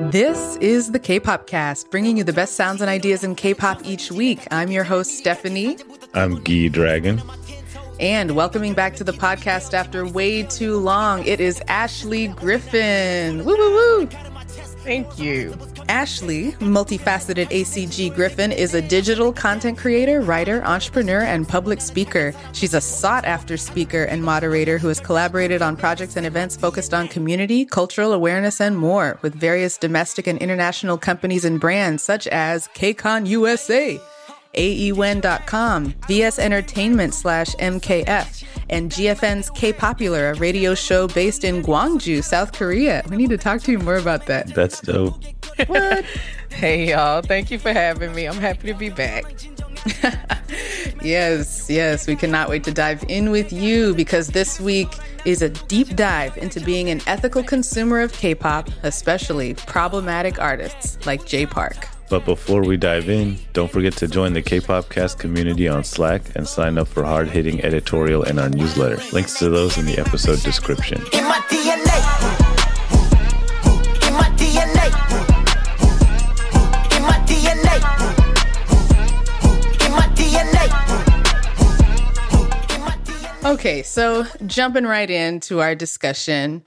This is the K-pop cast, bringing you the best sounds and ideas in K-pop each week. I'm your host Stephanie. I'm Guy Dragon. And welcoming back to the podcast after way too long, it is Ashley Griffin. Woo woo woo! Thank you. Ashley, multifaceted ACG Griffin, is a digital content creator, writer, entrepreneur, and public speaker. She's a sought after speaker and moderator who has collaborated on projects and events focused on community, cultural awareness, and more with various domestic and international companies and brands such as KCON USA. AEWen.com, VS Entertainment slash MKF, and GFN's K Popular, a radio show based in Gwangju, South Korea. We need to talk to you more about that. That's dope. What? Hey, y'all. Thank you for having me. I'm happy to be back. yes, yes, we cannot wait to dive in with you because this week is a deep dive into being an ethical consumer of K pop, especially problematic artists like Jay Park. But before we dive in, don't forget to join the K-pop cast community on Slack and sign up for hard-hitting editorial in our newsletter. Links to those in the episode description. In my DNA. In my DNA. In my DNA. In my DNA. In my DNA. Okay, so jumping right into our discussion,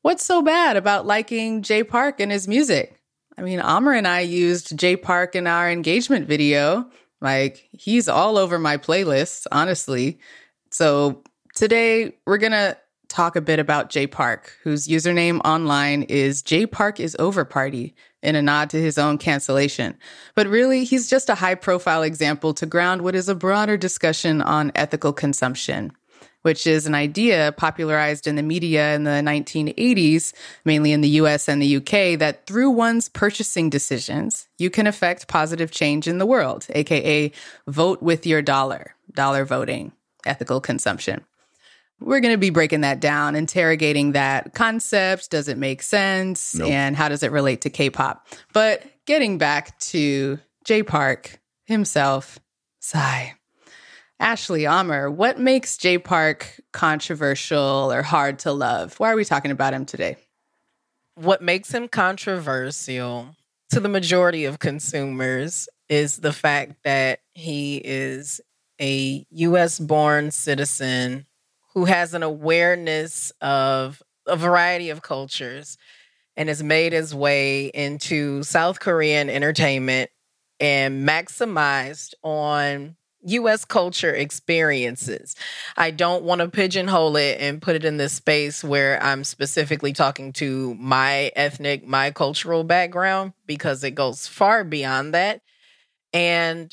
what's so bad about liking Jay Park and his music? I mean, Amr and I used Jay Park in our engagement video. Like, he's all over my playlists, honestly. So, today we're going to talk a bit about Jay Park, whose username online is Jay Park is over party in a nod to his own cancellation. But really, he's just a high profile example to ground what is a broader discussion on ethical consumption which is an idea popularized in the media in the 1980s, mainly in the US and the UK, that through one's purchasing decisions, you can affect positive change in the world, aka vote with your dollar, dollar voting, ethical consumption. We're going to be breaking that down, interrogating that concept. Does it make sense? Nope. And how does it relate to K pop? But getting back to Jay Park himself, sigh. Ashley Amr, what makes Jay Park controversial or hard to love? Why are we talking about him today? What makes him controversial to the majority of consumers is the fact that he is a US born citizen who has an awareness of a variety of cultures and has made his way into South Korean entertainment and maximized on US culture experiences. I don't want to pigeonhole it and put it in this space where I'm specifically talking to my ethnic, my cultural background, because it goes far beyond that. And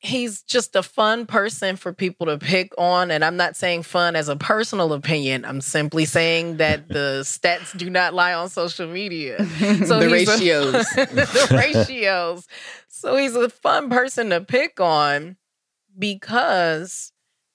he's just a fun person for people to pick on. And I'm not saying fun as a personal opinion. I'm simply saying that the stats do not lie on social media. So the he's a- ratios. the ratios. So he's a fun person to pick on because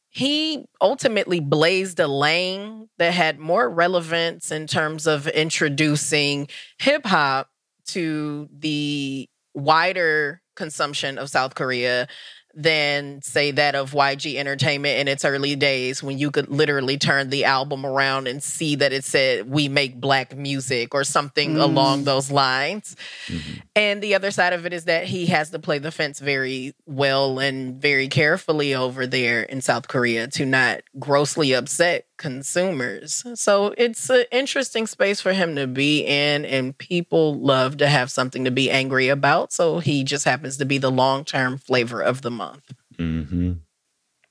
he ultimately blazed a lane that had more relevance in terms of introducing hip hop to the wider consumption of South Korea than say that of YG Entertainment in its early days when you could literally turn the album around and see that it said we make black music or something Mm. along those lines. Mhm. And the other side of it is that he has to play the fence very well and very carefully over there in South Korea to not grossly upset consumers. So it's an interesting space for him to be in, and people love to have something to be angry about. So he just happens to be the long term flavor of the month. hmm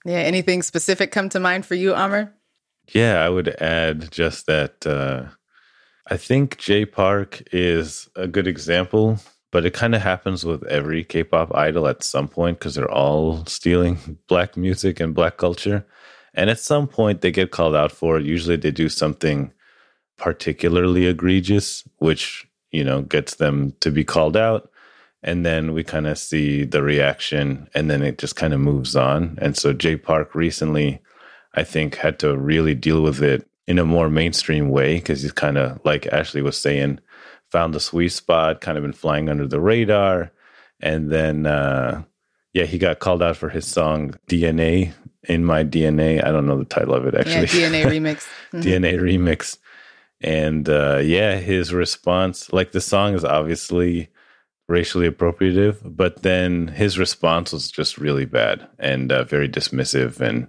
yeah, anything specific come to mind for you, Amr? Yeah, I would add just that uh, I think Jay Park is a good example, but it kind of happens with every K pop idol at some point because they're all stealing black music and black culture. And at some point, they get called out for it. Usually, they do something particularly egregious, which, you know, gets them to be called out. And then we kind of see the reaction, and then it just kind of moves on. And so, Jay Park recently, I think, had to really deal with it in a more mainstream way because he's kind of, like Ashley was saying, found the sweet spot, kind of been flying under the radar. And then, uh, yeah, he got called out for his song DNA in my DNA. I don't know the title of it actually. Yeah, DNA remix. Mhm. DNA remix And uh, yeah, his response, like the song is obviously racially appropriative, but then his response was just really bad and uh, very dismissive and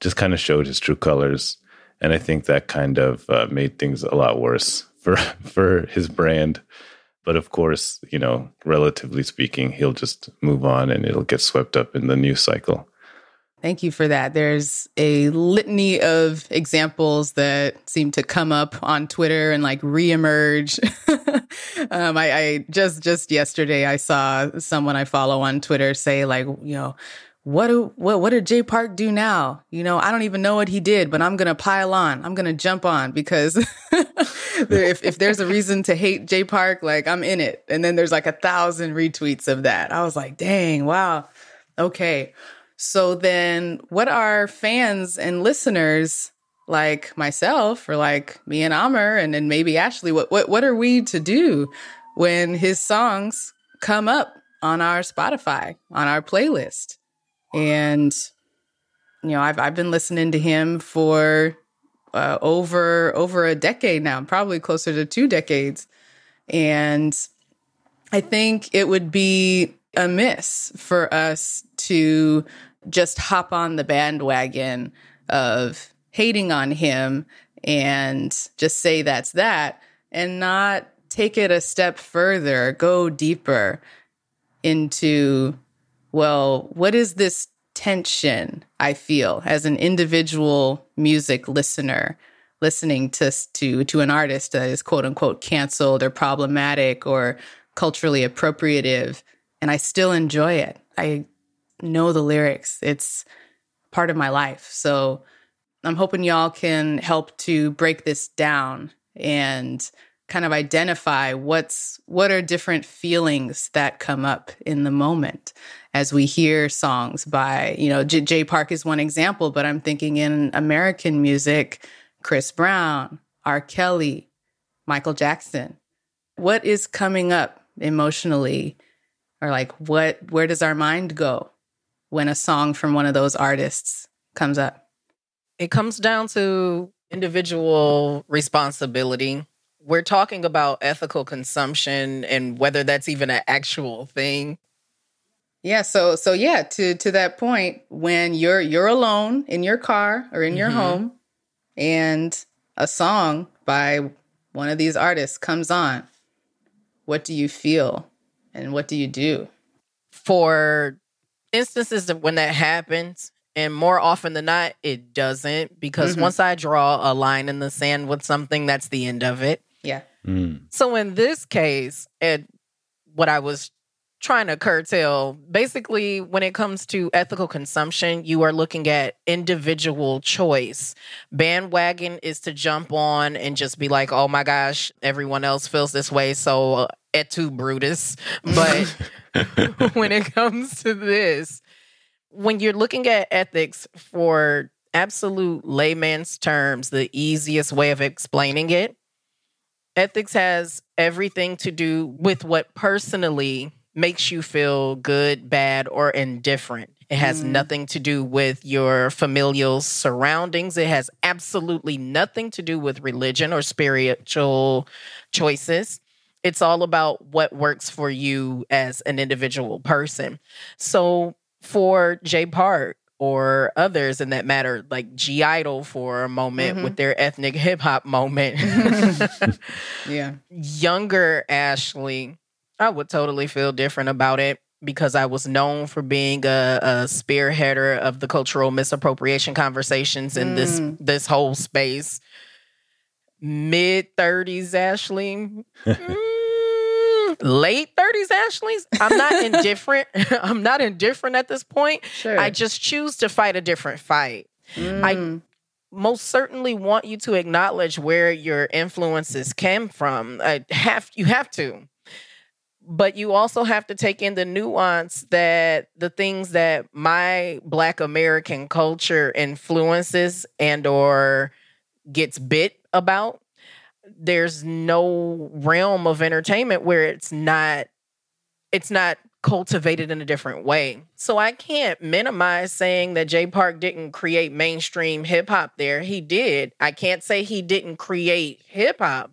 just kind of showed his true colors. And I think that kind of uh, made things a lot worse for for his brand. But of course, you know, relatively speaking, he'll just move on and it'll get swept up in the news cycle. Thank you for that. There's a litany of examples that seem to come up on Twitter and like reemerge. um, I, I just just yesterday I saw someone I follow on Twitter say like, you know, what do what what did Jay Park do now? You know, I don't even know what he did, but I'm gonna pile on. I'm gonna jump on because if if there's a reason to hate Jay Park, like I'm in it. And then there's like a thousand retweets of that. I was like, dang, wow, okay. So then, what are fans and listeners like myself, or like me and Amr, and then maybe Ashley? What what what are we to do when his songs come up on our Spotify on our playlist? And you know, I've I've been listening to him for uh, over over a decade now, probably closer to two decades, and I think it would be amiss for us to just hop on the bandwagon of hating on him and just say that's that and not take it a step further, go deeper into, well, what is this tension I feel as an individual music listener? listening to to to an artist that is quote unquote canceled or problematic or culturally appropriative and I still enjoy it. I know the lyrics. It's part of my life. So I'm hoping y'all can help to break this down and kind of identify what's what are different feelings that come up in the moment as we hear songs by you know J- Jay Park is one example, but I'm thinking in American music, Chris Brown, R. Kelly, Michael Jackson. What is coming up emotionally, or like what where does our mind go when a song from one of those artists comes up? It comes down to individual responsibility. We're talking about ethical consumption and whether that's even an actual thing. Yeah, so so yeah, to to that point, when you're you're alone in your car or in your Mhm. home and a song by one of these artists comes on, what do you feel and what do you do? For instances of when that happens, and more often than not, it doesn't, because Mhm. once I draw a line in the sand with something, that's the end of it. Yeah. Mm. So in this case, and what I was trying to curtail, basically, when it comes to ethical consumption, you are looking at individual choice. Bandwagon is to jump on and just be like, "Oh my gosh, everyone else feels this way, so uh, et tu, Brutus." But when it comes to this, when you're looking at ethics for absolute layman's terms, the easiest way of explaining it ethics has everything to do with what personally makes you feel good, bad, or indifferent. It has Mm. nothing to do with your familial surroundings. It has absolutely nothing to do with religion or spiritual choices. It's all about what works for you as an individual person. So for Jay Park or others in that matter, like (G)I-DLE for a moment Mhm. with their ethnic hip hop moment, Yeah. younger Ashley, I would totally feel different about it because I was known for being a, a spearheader of the cultural misappropriation conversations in this Mm. this whole space. Mid thirties, Ashley. Mm, late thirties, Ashley. I'm not indifferent. I'm not indifferent at this point. Sure. I just choose to fight a different fight Mm. most certainly want you to acknowledge where your influences came from. I have you have to. But you also have to take in the nuance that the things that my black American culture influences and or gets bit about, there's no realm of entertainment where it's not it's not cultivated in a different way. So I can't minimize saying that Jay Park didn't create mainstream hip hop there. He did. I can't say he didn't create hip hop.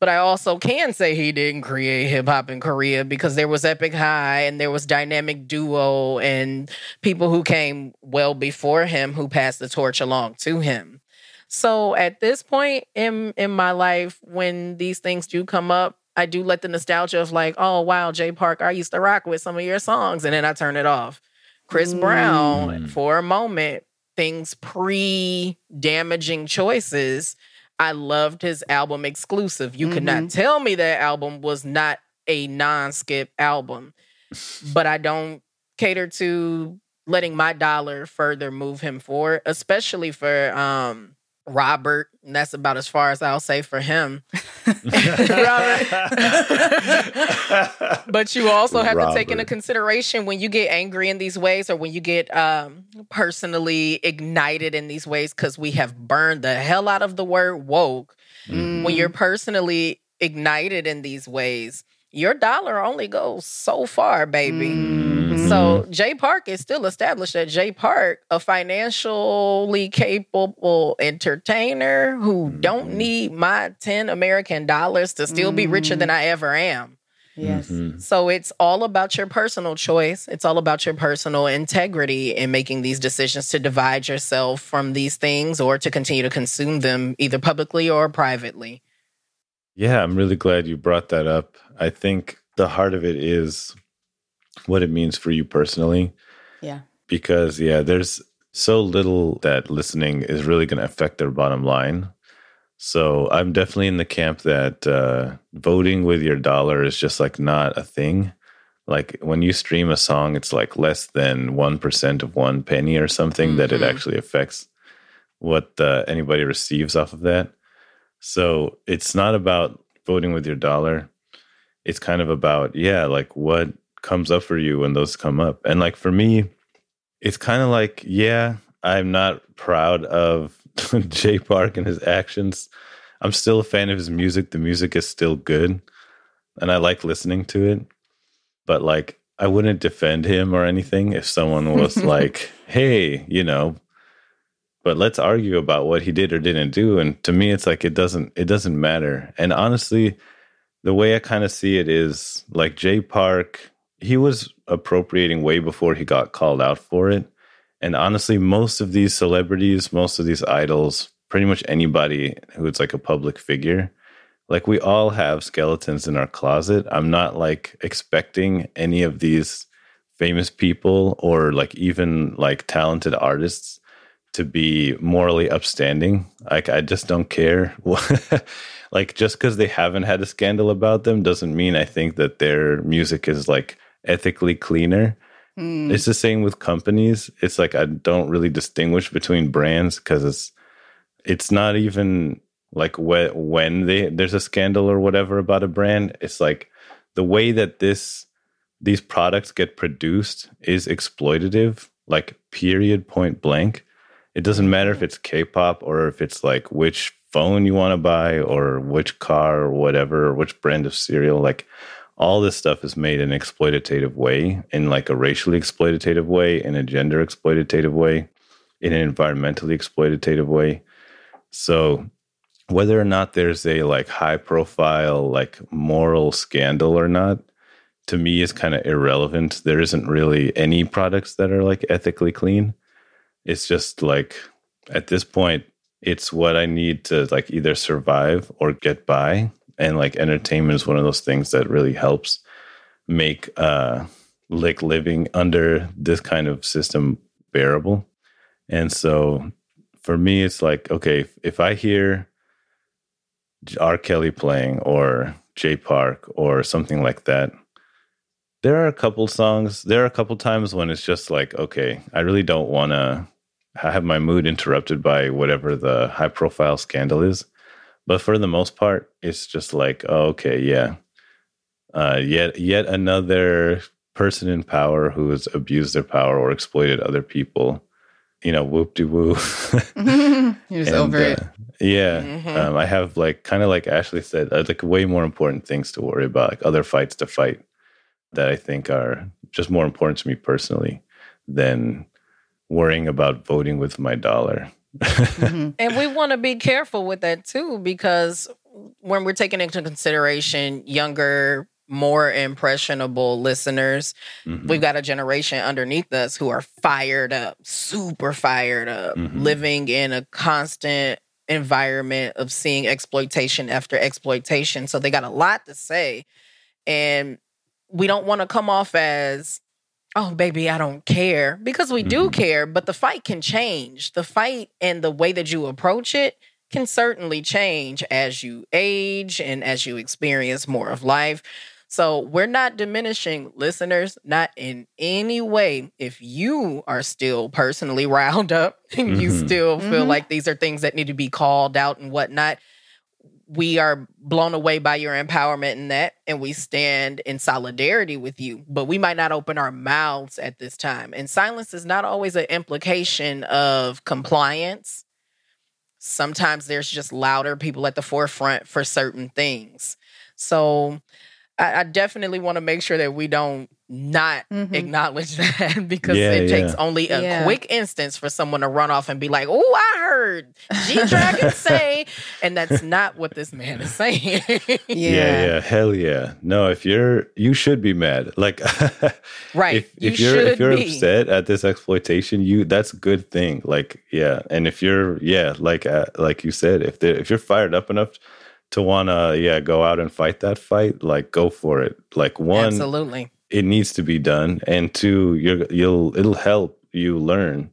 But I also can say he didn't create hip hop in Korea because there was Epic High and there was Dynamic Duo and people who came well before him who passed the torch along to him. So at this point in in my life, when these things do come up, I do let the nostalgia of like, oh wow, Jay Park, I used to rock with some of your songs, and then I turn it off. Chris Brown, Mm. for a moment, things pre damaging choices. I loved his album exclusive. You could not tell me that album was not a non skip album, but I don't cater to letting my dollar further move him forward, especially for um Robert. And that's about as far as I'll say for him. But you also have to take into consideration when you get angry in these ways or when you get um, personally ignited in these ways, because we have burned the hell out of the word woke. When you're personally ignited in these ways, your dollar only goes so far, baby. Mm-hmm. So Jay Park is still established at Jay Park, a financially capable entertainer who don't mm-hmm. need my 10 American dollars to still be richer than mm-hmm. I ever am. Yes. Mm-hmm. So it's all about your personal choice. It's all about your personal integrity in making these decisions to divide yourself from these things or to continue to consume them either publicly or privately. Yeah, I'm really glad you brought that up. I think the heart of it is what it means for you personally. Yeah. Because, yeah, there's so little that listening is really going to affect their bottom line. So I'm definitely in the camp that uh, voting with your dollar is just like not a thing. Like when you stream a song, it's like less than 1% of one penny or something that it Mhm. actually affects what uh, anybody receives off of that. So it's not about voting with your dollar. It's kind of about, yeah, like what comes up for you when those come up. And like for me, it's kind of like, yeah, I'm not proud of Jay Park and his actions. I'm still a fan of his music. The music is still good. And I like listening to it. But like, I wouldn't defend him or anything if someone was like, hey, you know, but let's argue about what he did or didn't do and to me it's like it doesn't it doesn't matter and honestly the way i kind of see it is like jay park he was appropriating way before he got called out for it and honestly most of these celebrities most of these idols pretty much anybody who's like a public figure like we all have skeletons in our closet i'm not like expecting any of these famous people or like even like talented artists to be morally upstanding. Like I just don't care. like just because they haven't had a scandal about them doesn't mean I think that their music is like ethically cleaner. Mm. It's the same with companies. It's like I don't really distinguish between brands because it's it's not even like whe- when they there's a scandal or whatever about a brand. It's like the way that this these products get produced is exploitative, like period point blank. It doesn't matter if it's K-pop or if it's like which phone you want to buy or which car or whatever or which brand of cereal. Like all this stuff is made in an exploitative way, in like a racially exploitative way, in a gender exploitative way, in an environmentally exploitative way. So whether or not there's a like high profile like moral scandal or not to me is kind of irrelevant. There isn't really any products that are like ethically clean. It's just like at this point it's what i need to like either survive or get by and like entertainment is one of those things that really helps make uh like living under this kind of system bearable and so for me it's like okay if, if i hear R. Kelly playing or Jay Park or something like that. There are a couple songs, there are a couple times when it's just like, okay, I really don't want to have my mood interrupted by whatever the high profile scandal is. But for the most part, it's just like, oh, okay, yeah. Uh, yet yet another person in power who has abused their power or exploited other people. You know, whoop de woo. And, over it. uh, yeah. Mhm. Um, I have like kind of like Ashley said, uh, like way more important things to worry about, like other fights to fight. that I think are just more important to me personally than worrying about voting with my dollar. Mhm. And we want to be careful with that too, because when we're taking into consideration younger, more impressionable listeners, Mhm. we've got a generation underneath us who are fired up, super fired up, Mhm. living in a constant environment of seeing exploitation after exploitation. So they got a lot to say. And we don't want to come off as, oh, baby, I don't care, because we do Mhm. care, but the fight can change. The fight and the way that you approach it can certainly change as you age and as you experience more of life. So we're not diminishing listeners, not in any way. If you are still personally riled up and you Mhm. still feel Mhm. like these are things that need to be called out and whatnot, we are blown away by your empowerment in that and we stand in solidarity with you. But we might not open our mouths at this time. And silence is not always an implication of compliance. Sometimes there's just louder people at the forefront for certain things. So I, I definitely want to make sure that we don't not Mhm. acknowledge that because Yeah, it takes yeah. only a Yeah. quick instance for someone to run off and be like, "Oh, I heard G Dragon say," and that's not what this man is saying. Yeah. yeah, yeah, hell yeah. No, if you're, you should be mad. Like, Right. If, You if you're if you're be. upset at this exploitation, you that's a good thing. Like, yeah, and if you're, yeah, like uh, like you said, if they if you're fired up enough to wanna, yeah, go out and fight that fight, like go for it. Like one, Absolutely. it needs to be done, and two, you're you'll it'll help you learn,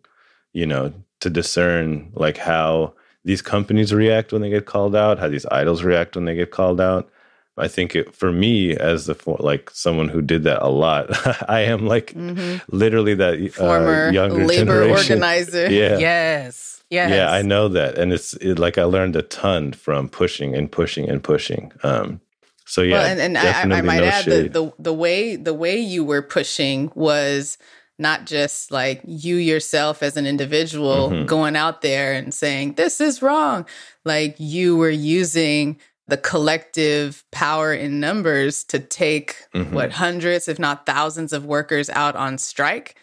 you know, to discern like how these companies react when they get called out, how these idols react when they get called out. I think it, for me, as the like someone who did that a lot, I am like Mhm. literally that uh, Former younger labor generation. organizer. Yeah, Yes. Yes. yeah, I know that, and it's it, like I learned a ton from pushing and pushing and pushing. Um, so yeah, well, and, and I, I might no add the, the the way the way you were pushing was not just like you yourself as an individual Mhm. going out there and saying this is wrong. Like you were using the collective power in numbers to take Mhm. what hundreds, if not thousands, of workers out on strike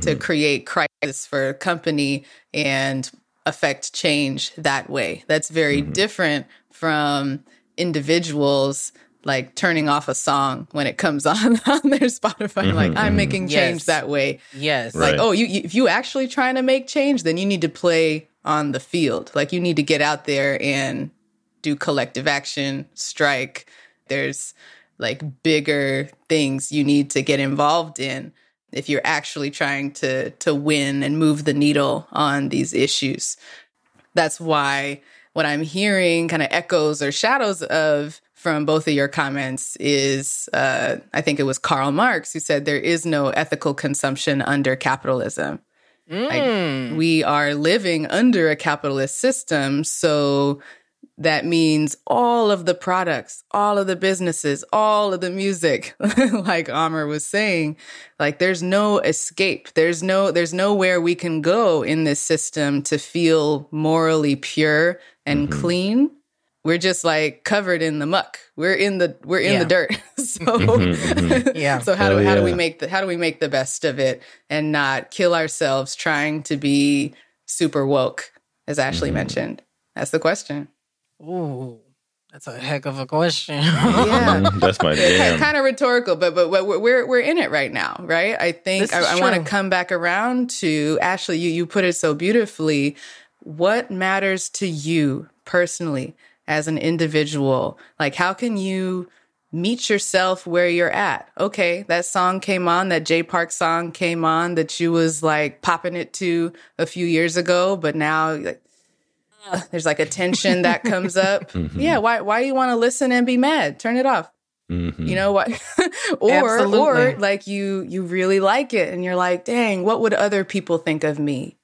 to Mhm. create crisis for a company and affect change that way. That's very Mhm. different from individuals like turning off a song when it comes on on their Spotify. Like Mhm, I'm mhm. making change Yes. that way. Yes. Right. Like oh, you, you if you actually trying to make change, then you need to play on the field. Like you need to get out there and do collective action, strike. There's like bigger things you need to get involved in if you're actually trying to to win and move the needle on these issues. That's why what I'm hearing kind of echoes or shadows of from both of your comments is uh, I think it was Karl Marx who said there is no ethical consumption under capitalism. Mm. We are living under a capitalist system. So that means all of the products, all of the businesses, all of the music, like Amr was saying, like there's no escape. There's no, there's nowhere we can go in this system to feel morally pure and Mhm. clean. We're just like covered in the muck. We're in the, we're in Yeah. the dirt. so, Mhm, mhm. Yeah. so how do Hell how do we make the how do we make the best of it and not kill ourselves trying to be super woke, as Ashley Mhm. mentioned? That's the question. Ooh, that's a heck of a question. Yeah. That's my jam. kind of rhetorical, but but but we're we're we're in it right now, right? I think This I, I want to come back around to Ashley. You you put it so beautifully. What matters to you personally as an individual? Like, how can you meet yourself where you're at? Okay, that song came on, that Jay Park song came on that you was like popping it to a few years ago, but now like. Ugh, There's like a tension that comes up. Mhm. Yeah, why why you want to listen and be mad? Turn it off Mhm. you know what or Absolutely. or like you you really like it and you're like dang what would other people think of me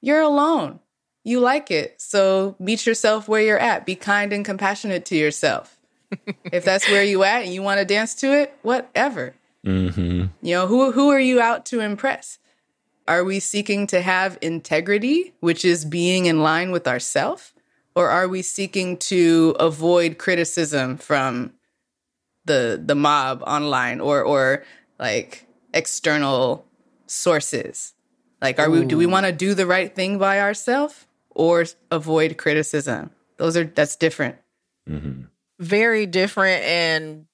you're alone you like it so meet yourself where you're at be kind and compassionate to yourself if that's where you at and you want to dance to it whatever Mhm. you know who who are you out to impress are we seeking to have integrity which is being in line with ourself or are we seeking to avoid criticism from the the mob online or or like external sources? Like, are we do we want to do the right thing by ourselves or avoid criticism? Those are that's different. hmm very different and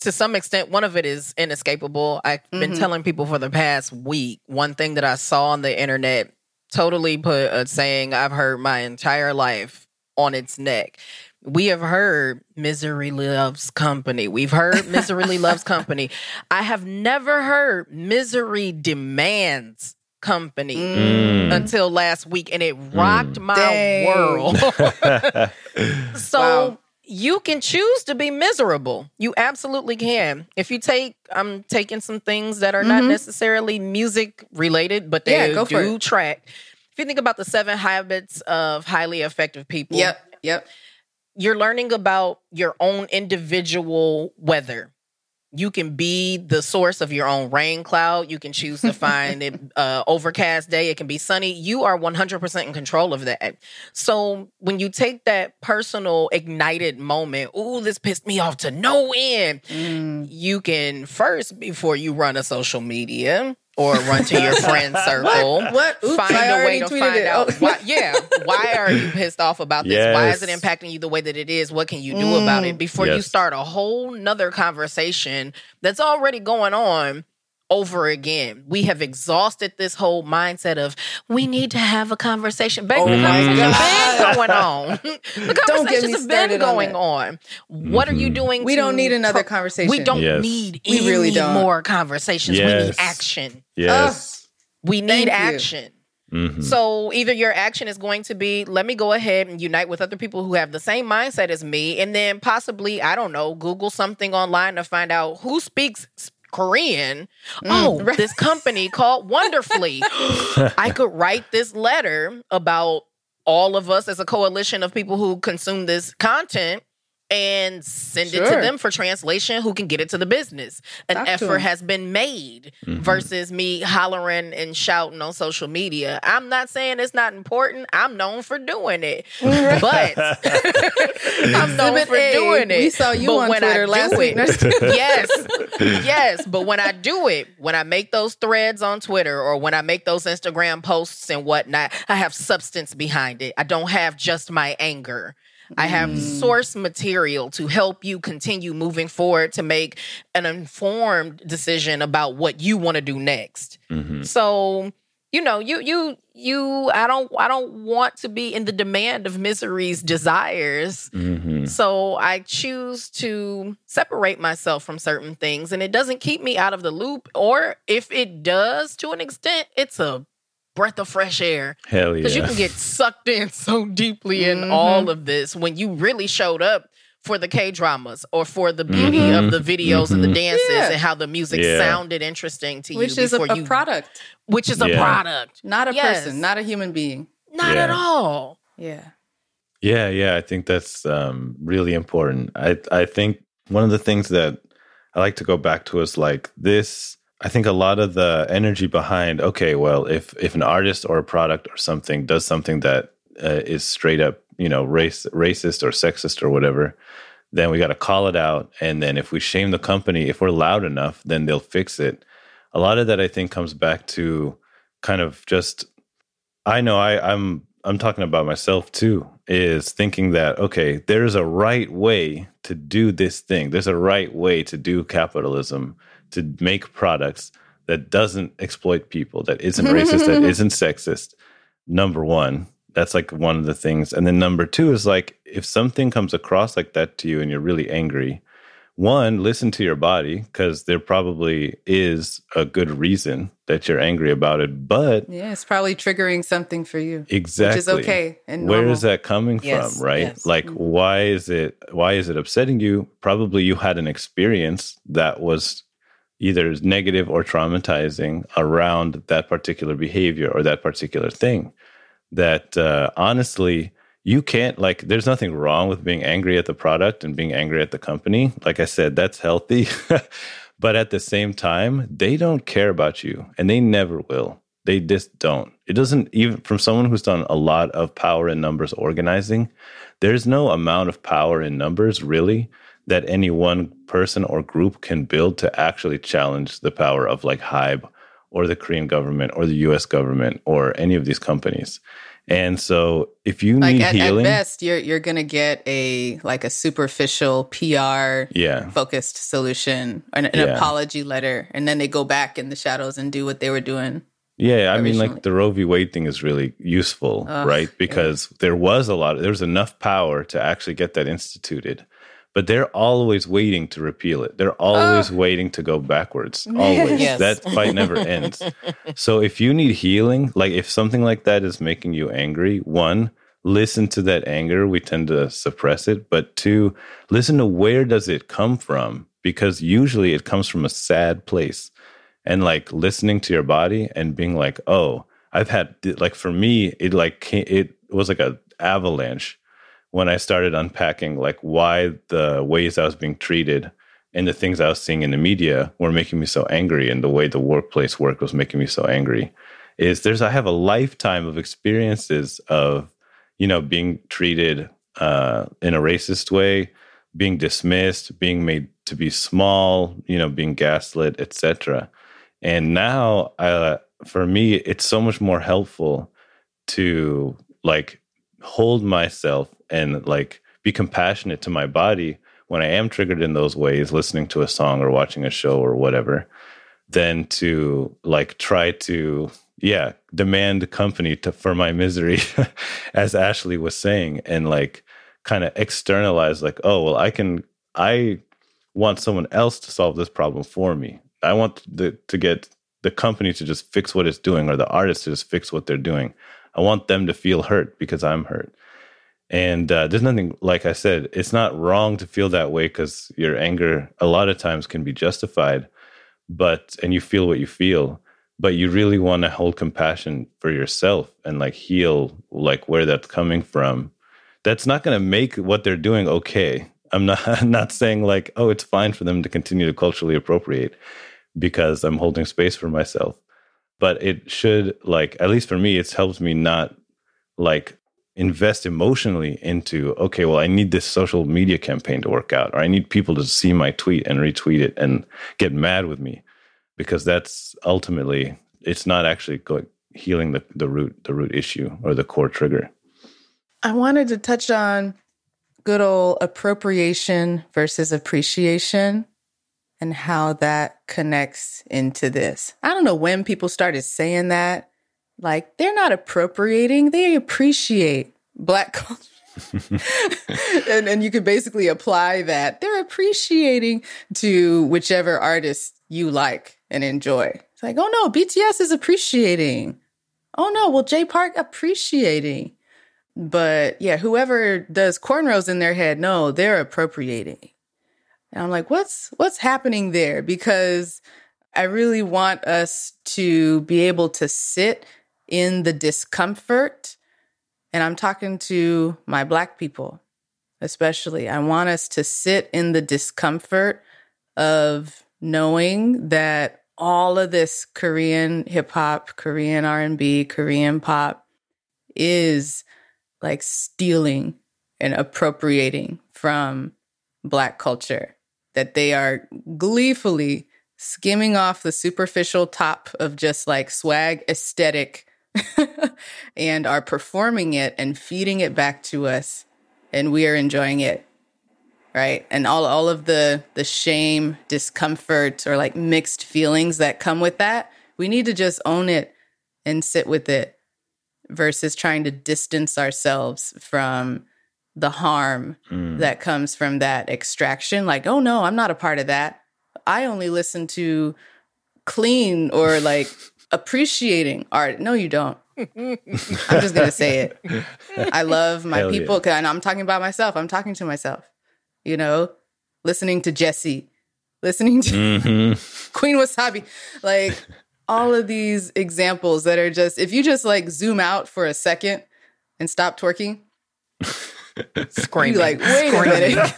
to some extent one of it is inescapable i've been Mhm. telling people for the past week one thing that i saw on the internet totally put a saying i've heard my entire life on its neck we have heard misery loves company we've heard misery loves company i have never heard misery demands company Mm. until last week and it rocked my Dang. world so Wow. You can choose to be miserable. You absolutely can. If you take, I'm taking some things that are not Mhm. necessarily music related, but Yeah, they for do track. If you think about the seven habits of highly effective people, Yep. Yep. you're learning about your own individual weather. You can be the source of your own rain cloud. You can choose to find it uh, overcast day. It can be sunny. You are 100% in control of that. So when you take that personal ignited moment, ooh, this pissed me off to no end. Mm. You can first, before you run a social media or run to your friend circle, What? Oops, find I a way to find it. out why yeah why are you pissed off about this? Why is it impacting you the way that it is? What can you do about Mm. it before you start a whole nother conversation that's already going on over again we have exhausted this whole mindset of we need to have a conversation baby Oh the conversation's God. been going on the conversations have been on going that. on what are you Mhm. doing We don't need another pro- conversation. we don't Yes. need We any really don't. more conversations we need action yes. we need Thank you. action Mhm. so either your action is going to be, let me go ahead and unite with other people who have the same mindset as me, and then possibly, I don't know, Google something online to find out who speaks Korean. Mm. oh, right. this company called Wonderfully. I could write this letter about all of us as a coalition of people who consume this content and send it to them for translation who can get it to the business. An Talk to effort 'em. has been made Mhm. versus me hollering and shouting on social media. I'm not saying it's not important. I'm known for doing it. But I'm known Exhibit for A. doing it. We saw you But on when I Twitter do last week. it- yes, yes. But when I do it, when I make those threads on Twitter or when I make those Instagram posts and whatnot, I have substance behind it. I don't have just my anger. I have Mm. source material to help you continue moving forward to make an informed decision about what you want to do next. Mhm. So, you know, you you you I don't I don't want to be in the demand of misery's desires. Mhm. So I choose to separate myself from certain things and it doesn't keep me out of the loop or if it does to an extent, it's a breath of fresh air Hell yeah. because you can get sucked in so deeply in Mhm. all of this when you really showed up for the K dramas or for the beauty Mhm. of the videos and the Mhm. dances Yeah. and how the music Yeah. sounded interesting to Which you Which is a, before a you product, which is a product. not a Yes. person, not a human being. Not Yeah. at all. Yeah. Yeah, yeah, I think that's um, really important. I I think one of the things that I like to go back to is like this. I think a lot of the energy behind okay, well, if if an artist or a product or something does something that uh, is straight up, you know, race racist or sexist or whatever, then we got to call it out. And then if we shame the company, if we're loud enough, then they'll fix it. A lot of that I think comes back to kind of just I know I, I'm I'm talking about myself too, is thinking that okay, there's a right way to do this thing. There's a right way to do capitalism, to make products that doesn't exploit people, that isn't racist, that isn't sexist. Number one. That's like one of the things. And then number two is like if something comes across like that to you and you're really angry, one, listen to your body because there probably is a good reason that you're angry about it. But Yeah, it's probably triggering something for you, exactly, which is okay. And where normal. is that coming Yes, from right yes. like Mhm. why is it why is it upsetting you probably you had an experience that was either negative or traumatizing around that particular behavior or that particular thing that uh, honestly you can't like there's nothing wrong with being angry at the product and being angry at the company. Like i said that's healthy. But at the same time they don't care about you and they never will. They just don't. It doesn't even from someone who's done a lot of power in numbers organizing there's no amount of power in numbers really that any one person or group can build to actually challenge the power of like Hybe or the Korean government or the US government or any of these companies. And so if you Like need at, at healing, best, you're you're gonna get a like a superficial PR yeah. focused solution, an, an Yeah. apology letter, and then they go back in the shadows and do what they were doing. Yeah, I mean, like the Roe v. Wade thing is really useful, Ugh, right? Because there was a lot, of, there was enough power to actually get that instituted, but they're always waiting to repeal it. They're always waiting to go backwards. Always. Yes. That fight never ends. So if you need healing, like if something like that is making you angry, one, listen to that anger. We tend to suppress it, but two, listen to where does it come from? Because usually it comes from a sad place and like listening to your body and being like, oh, I've had like for me, it like it was like a avalanche when I started unpacking like why the ways I was being treated and the things I was seeing in the media were making me so angry, and the way the workplace work was making me so angry. Is there's I have a lifetime of experiences of you know being treated uh, in a racist way, being dismissed, being made to be small, you know, being gaslit, etc. And now, uh, for me, it's so much more helpful to like hold myself and like be compassionate to my body when I am triggered in those ways, listening to a song or watching a show or whatever, than to like try to yeah demand company to for my misery, as Ashley was saying, and like kind of externalize like oh well I can I want someone else to solve this problem for me. I want the, to get the company to just fix what it's doing or the artist to just fix what they're doing. I want them to feel hurt because I'm hurt. And uh, there's nothing, like I said, it's not wrong to feel that way because your anger a lot of times can be justified, but, and you feel what you feel, but you really want to hold compassion for yourself and like heal like where that's coming from. That's not going to make what they're doing okay. I'm not, I'm not saying like, oh, it's fine for them to continue to culturally appropriate because I'm holding space for myself. But it should like, at least for me, it's helped me not like invest emotionally into okay well i need this social media campaign to work out or i need people to see my tweet and retweet it and get mad with me because that's ultimately it's not actually going healing the, the root the root issue or the core trigger. I wanted to touch on good old appropriation versus appreciation and how that connects into this. I don't know when people started saying that. Like, they're not appropriating, they appreciate Black culture. and, and you could basically apply that. They're appreciating to whichever artist you like and enjoy. It's like, oh no, BTS is appreciating. Oh no, well, Jay Park appreciating. But yeah, whoever does cornrows in their head, no, they're appropriating. And I'm like, what's what's happening there? Because I really want us to be able to sit in the discomfort. And I'm talking to my black people, especially. I want us to sit in the discomfort of knowing that all of this Korean hip hop, Korean R&B, Korean pop is like stealing and appropriating from black culture that they are gleefully skimming off the superficial top of just like swag aesthetic and are performing it and feeding it back to us and we are enjoying it right? And all all of the the shame discomfort or like mixed feelings that come with that we need to just own it and sit with it versus trying to distance ourselves from the harm Mm. that comes from that extraction like oh no i'm not a part of that i only listen to clean or like appreciating art no you don't i'm just gonna say it i love my Hell yeah. people 'cause- and i'm talking about myself i'm talking to myself you know listening to Jessi listening to Mhm. Queen Wasabi. Like all of these examples that are just, if you just like zoom out for a second and stop twerking, Screaming. you like, wait a Screaming. minute.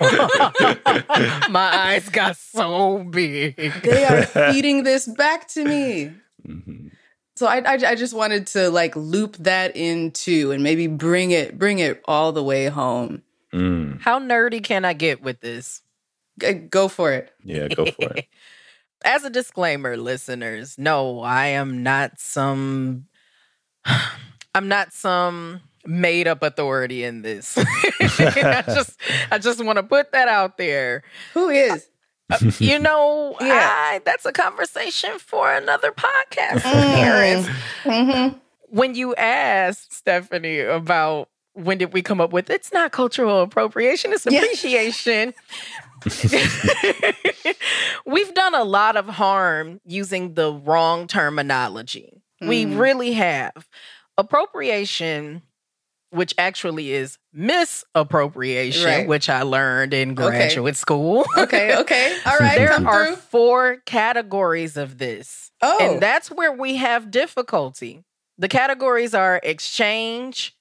My eyes got so big. they are feeding this back to me. Mhm. So I, I, I just wanted to like loop that into and maybe bring it, bring it all the way home Mm. How nerdy can I get with this? G- Go for it. Yeah, go for it. As a disclaimer, listeners, no, I am not some I'm not some made up authority in this. I just I just want to put that out there. Who is? You know, Yeah. I, that's a conversation for another podcast. Parents. Mm-hmm. When you asked Stephanie about when did we come up with it's not cultural appropriation, it's Yeah. appreciation. We've done a lot of harm using the wrong terminology. We Mm. really have. Appropriation, which actually is misappropriation, Right. which I learned in Okay. graduate school. Okay, okay. All right. there are through. four categories of this. Oh. And that's where we have difficulty. The categories are exchange,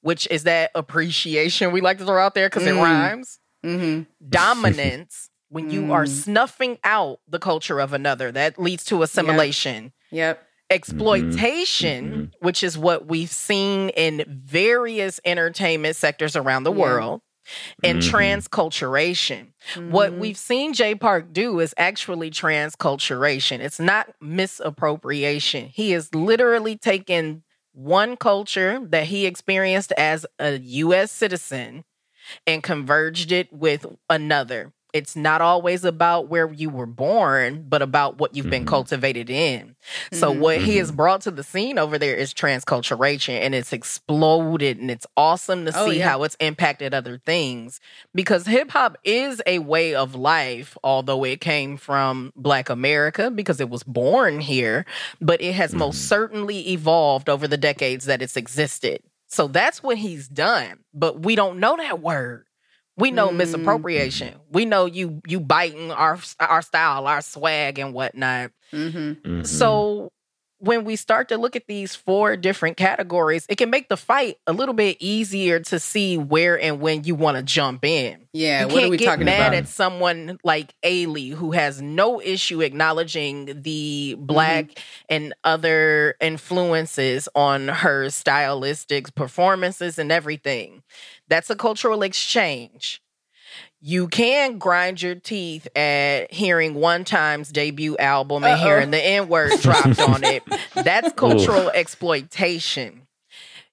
which is that appreciation we like to throw out there because it Mm. rhymes. Mm-hmm. Dominance, when you are Mm. snuffing out the culture of another, that leads to assimilation. Yep. Exploitation, which is what we've seen in various entertainment sectors around the Yeah. world, and Mhm. transculturation. What Mhm. we've seen Jay Park do is actually transculturation. It's not misappropriation. He is literally taken one culture that he experienced as a US citizen and converged it with another. It's not always about where you were born, but about what you've been Mhm. cultivated in. So Mhm. what he has brought to the scene over there is transculturation and it's exploded and it's awesome to see Oh, yeah. how it's impacted other things because hip hop is a way of life although it came from black America because it was born here but it has most Mhm. certainly evolved over the decades that it's existed. So that's what he's done, but we don't know that word. We know Mm. misappropriation. We know you you biting our our style, our swag and whatnot. Mm-hmm. Mhm. So when we start to look at these four different categories, it can make the fight a little bit easier to see where and when you want to jump in. Yeah. you what are can't we get talking mad about? at someone like Ailee who has no issue acknowledging the black Mm-hmm. and other influences on her stylistics, performances and everything. That's a cultural exchange. You can grind your teeth at hearing one time's debut album and Uh-oh. hearing the N word dropped on it. That's cultural exploitation.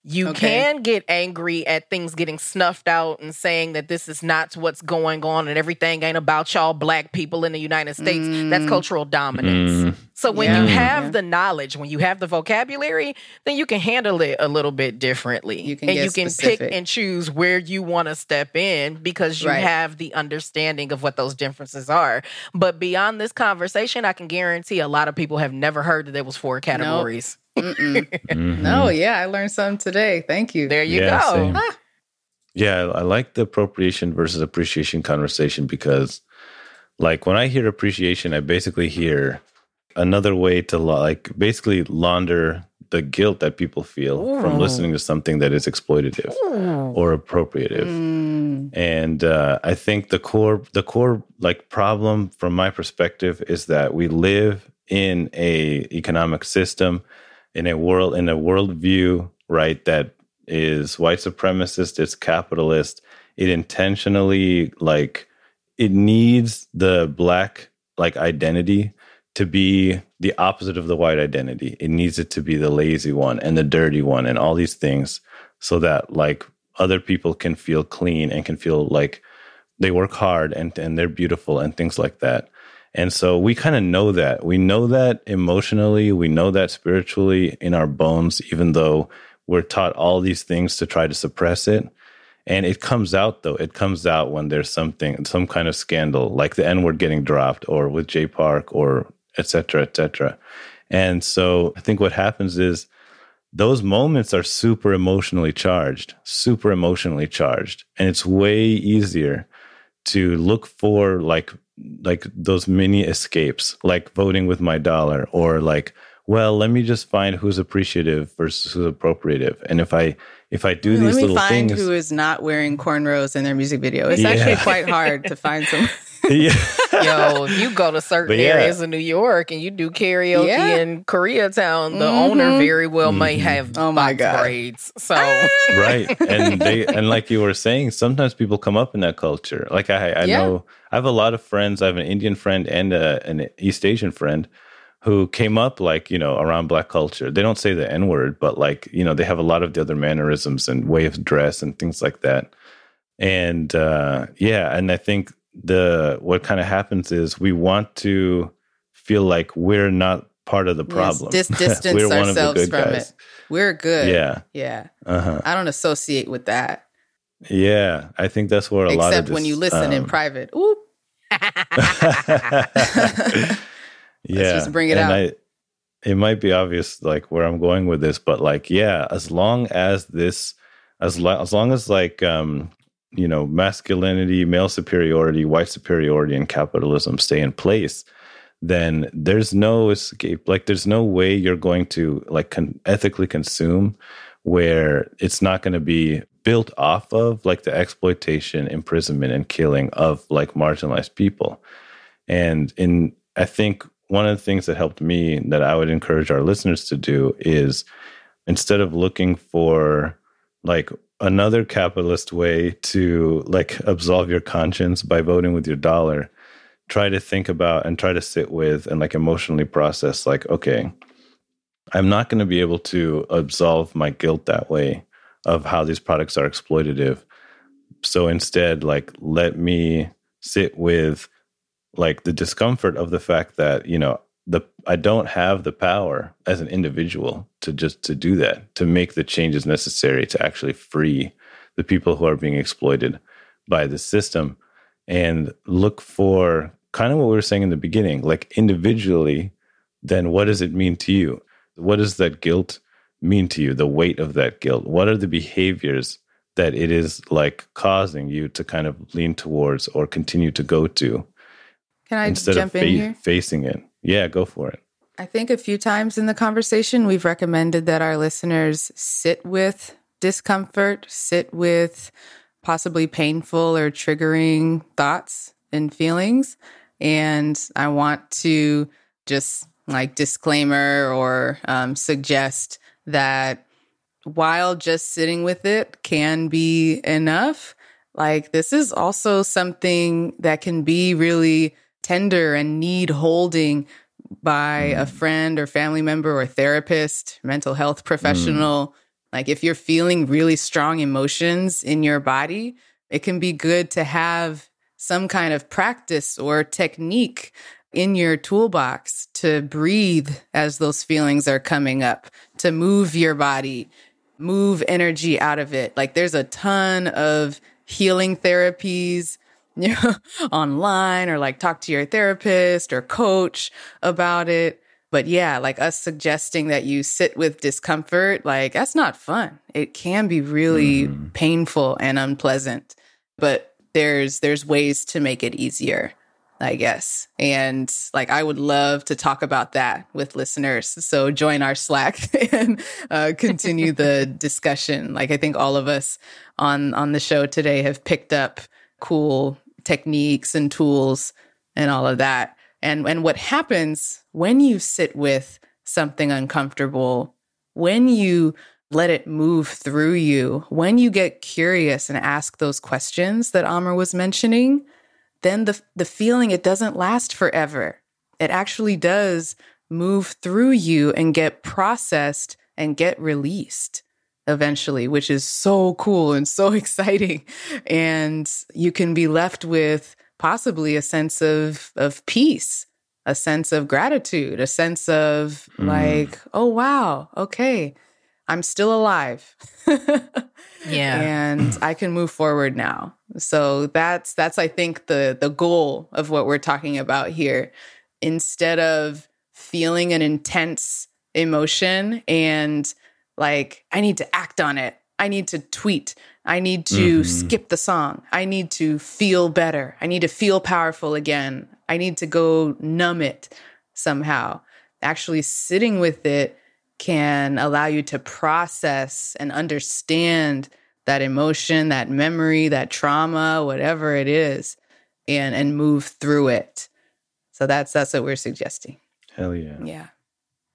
You Okay. can get angry at things getting snuffed out and saying that this is not what's going on and everything ain't about y'all black people in the United States. That's Mm. cultural dominance. Mm. So when Yeah. you have Yeah. the knowledge, when you have the vocabulary, then you can handle it a little bit differently. You can and get you can specific. pick and choose where you want to step in because you Right. have the understanding of what those differences are. But beyond this conversation, I can guarantee a lot of people have never heard that there was four categories. Mm-mm. Mhm. no, yeah, I learned something today. Thank you. There you Yeah, go. Ah. Yeah, I I like the appropriation versus appreciation conversation because, like, when I hear appreciation, I basically hear another way to like basically launder the guilt that people feel from listening to something that is exploitative Ooh. or appropriative. Mm. And uh, I think the core, the core like problem from my perspective is that we live in a economic system, in a world, in a worldview, right? That is white supremacist, it's capitalist. It intentionally like it needs the black like identity to be the opposite of the white identity. It needs it to be the lazy one and the dirty one and all these things so that like other people can feel clean and can feel like they work hard and, and they're beautiful and things like that. And so we kind of know that. We know that emotionally, we know that spiritually in our bones, even though we're taught all these things to try to suppress it. And it comes out though. It comes out when there's something, some kind of scandal, like the N word getting dropped, or with Jay Park, or et cetera, et cetera. And so I think what happens is those moments are super emotionally charged, super emotionally charged. And it's way easier to look for like like those mini escapes, like voting with my dollar, or like, well, let me just find who's appreciative versus who's appropriative. And if I if I do Let these me little find things, who is not wearing cornrows in their music video. It's Yeah. actually quite hard to find some. yeah. Yo, you go to certain yeah. areas of New York and you do karaoke Yeah. in Koreatown, the Mhm. owner very well may Mhm. have Oh my box God. braids. So right and they and like you were saying sometimes people come up in that culture like i i Yeah. know i have a lot of friends i have an indian friend and a, an east asian friend who came up like you know around black culture they don't say the n word but like you know they have a lot of the other mannerisms and way of dress and things like that and uh yeah and i think the what kind of happens is we want to feel like we're not part of the problem Yes, dis- distance we're one of the ourselves good from guys it. We're good. yeah Yeah. uh-huh I don't associate with that. Yeah, I think that's where a lot of Except when you listen in um, private. Ooh. Yeah, just bring it and out. I, it might be obvious, like where I'm going with this, but like, yeah, as long as this, as lo- as long as like, um, you know, masculinity, male superiority, white superiority, and capitalism stay in place, then there's no escape. Like, there's no way you're going to like con- ethically consume where it's not going to be built off of like the exploitation, imprisonment, and killing of like marginalized people. And in, I think one of the things that helped me that I would encourage our listeners to do is instead of looking for like another capitalist way to like absolve your conscience by voting with your dollar, try to think about and try to sit with and like emotionally process like, okay, I'm not going to be able to absolve my guilt that way of how these products are exploitative. So instead, like, let me sit with like the discomfort of the fact that, you know, the I don't have the power as an individual to just to do that, to make the changes necessary to actually free the people who are being exploited by the system and look for kind of what we were saying in the beginning, like individually, then what does it mean to you? What does that guilt mean to you? The weight of that guilt. What are the behaviors that it is like causing you to kind of lean towards or continue to go to Can I instead jump of in here? facing it? Yeah, go for it. I think a few times in the conversation, we've recommended that our listeners sit with discomfort, sit with possibly painful or triggering thoughts and feelings. And I want to just like disclaimer or um, suggest that while just sitting with it can be enough, like this is also something that can be really tender and need holding by a mm. friend or family member or therapist, mental health professional. Mm. Like if you're feeling really strong emotions in your body, it can be good to have some kind of practice or technique in your toolbox to breathe as those feelings are coming up, to move your body, move energy out of it. Like there's a ton of healing therapies you know, online or like talk to your therapist or coach about it. But yeah, like us suggesting that you sit with discomfort, like that's not fun. It can be really mm-hmm. painful and unpleasant. But there's there's ways to make it easier, I guess. And like I would love to talk about that with listeners. So join our Slack and uh, continue the discussion. Like I think all of us on on the show today have picked up cool techniques and tools and all of that. And and what happens when you sit with something uncomfortable, when you let it move through you, when you get curious and ask those questions that Amr was mentioning, then the the feeling it doesn't last forever. It actually does move through you and get processed and get released eventually, which is so cool and so exciting. And you can be left with possibly a sense of of peace, a sense of gratitude, a sense of Mm. like, oh wow, okay, I'm still alive. Yeah. and I can move forward now. So that's that's I think the the goal of what we're talking about here. Instead of feeling an intense emotion and like I need to act on it. I need to tweet. I need to Mhm. skip the song. I need to feel better. I need to feel powerful again. I need to go numb it somehow. Actually sitting with it can allow you to process and understand that emotion, that memory, that trauma, whatever it is. and and move through it. So that's that's what we're suggesting. Hell yeah. Yeah.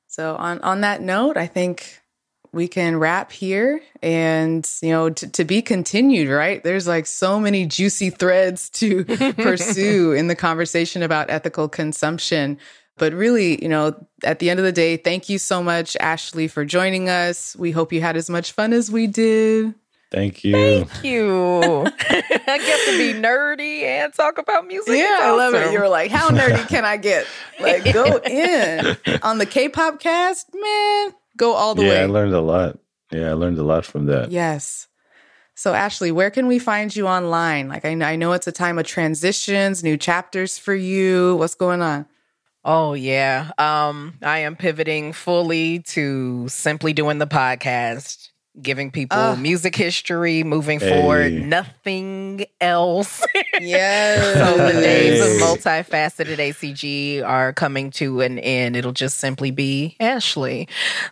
So on on that note, I think we can wrap here and you know to, to be continued right there's like so many juicy threads to pursue in the conversation about ethical consumption but really you know at the end of the day thank you so much ashley for joining us we hope you had as much fun as we did Thank you. Thank you. I get to be nerdy and talk about music. yeah It's i love it you were like how nerdy can i get like go in on the k-pop cast man go all the yeah, way I learned a lot. Yeah, I learned a lot from that. Yes. So, Ashley, where can we find you online? Like, I, I know it's a time of transitions, new chapters for you. What's going on? Oh yeah. Um I am pivoting fully to simply doing the podcast, giving people Ah. music history moving forward, nothing else. Yes. so the days of multifaceted ACG are coming to an end. It'll just simply be Ashley.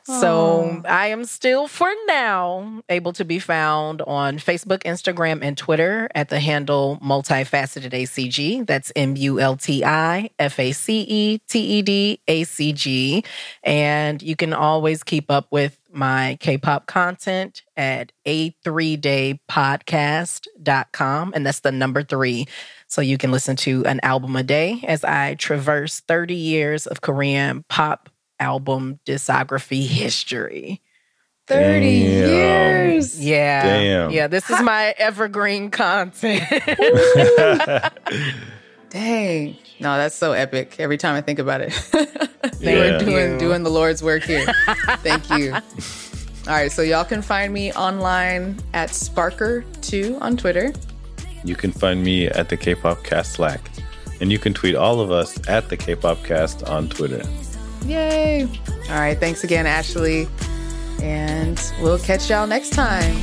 So I am still, for now, able to be found on Facebook, Instagram, and Twitter at the handle multifaceted ACG. That's M U L T I F A C E T E D A C G. And you can always keep up with my K-pop content at a3daypodcast.com. And that's the number three. So you can listen to an album a day as I traverse 30 years of Korean pop album discography history. 30 Damn. years. Yeah. Damn. Yeah, this is my evergreen content. Dang. No, that's so epic. Every time I think about it. you Yeah. are doing, you. doing the Lord's work here. Thank you. All right. So, y'all can find me online at Sparker2 on Twitter. you can find me at the K-pop cast Slack, and you can tweet all of us at the K-pop cast on Twitter. Yay. All right. Thanks again, Ashley. And we'll catch y'all next time.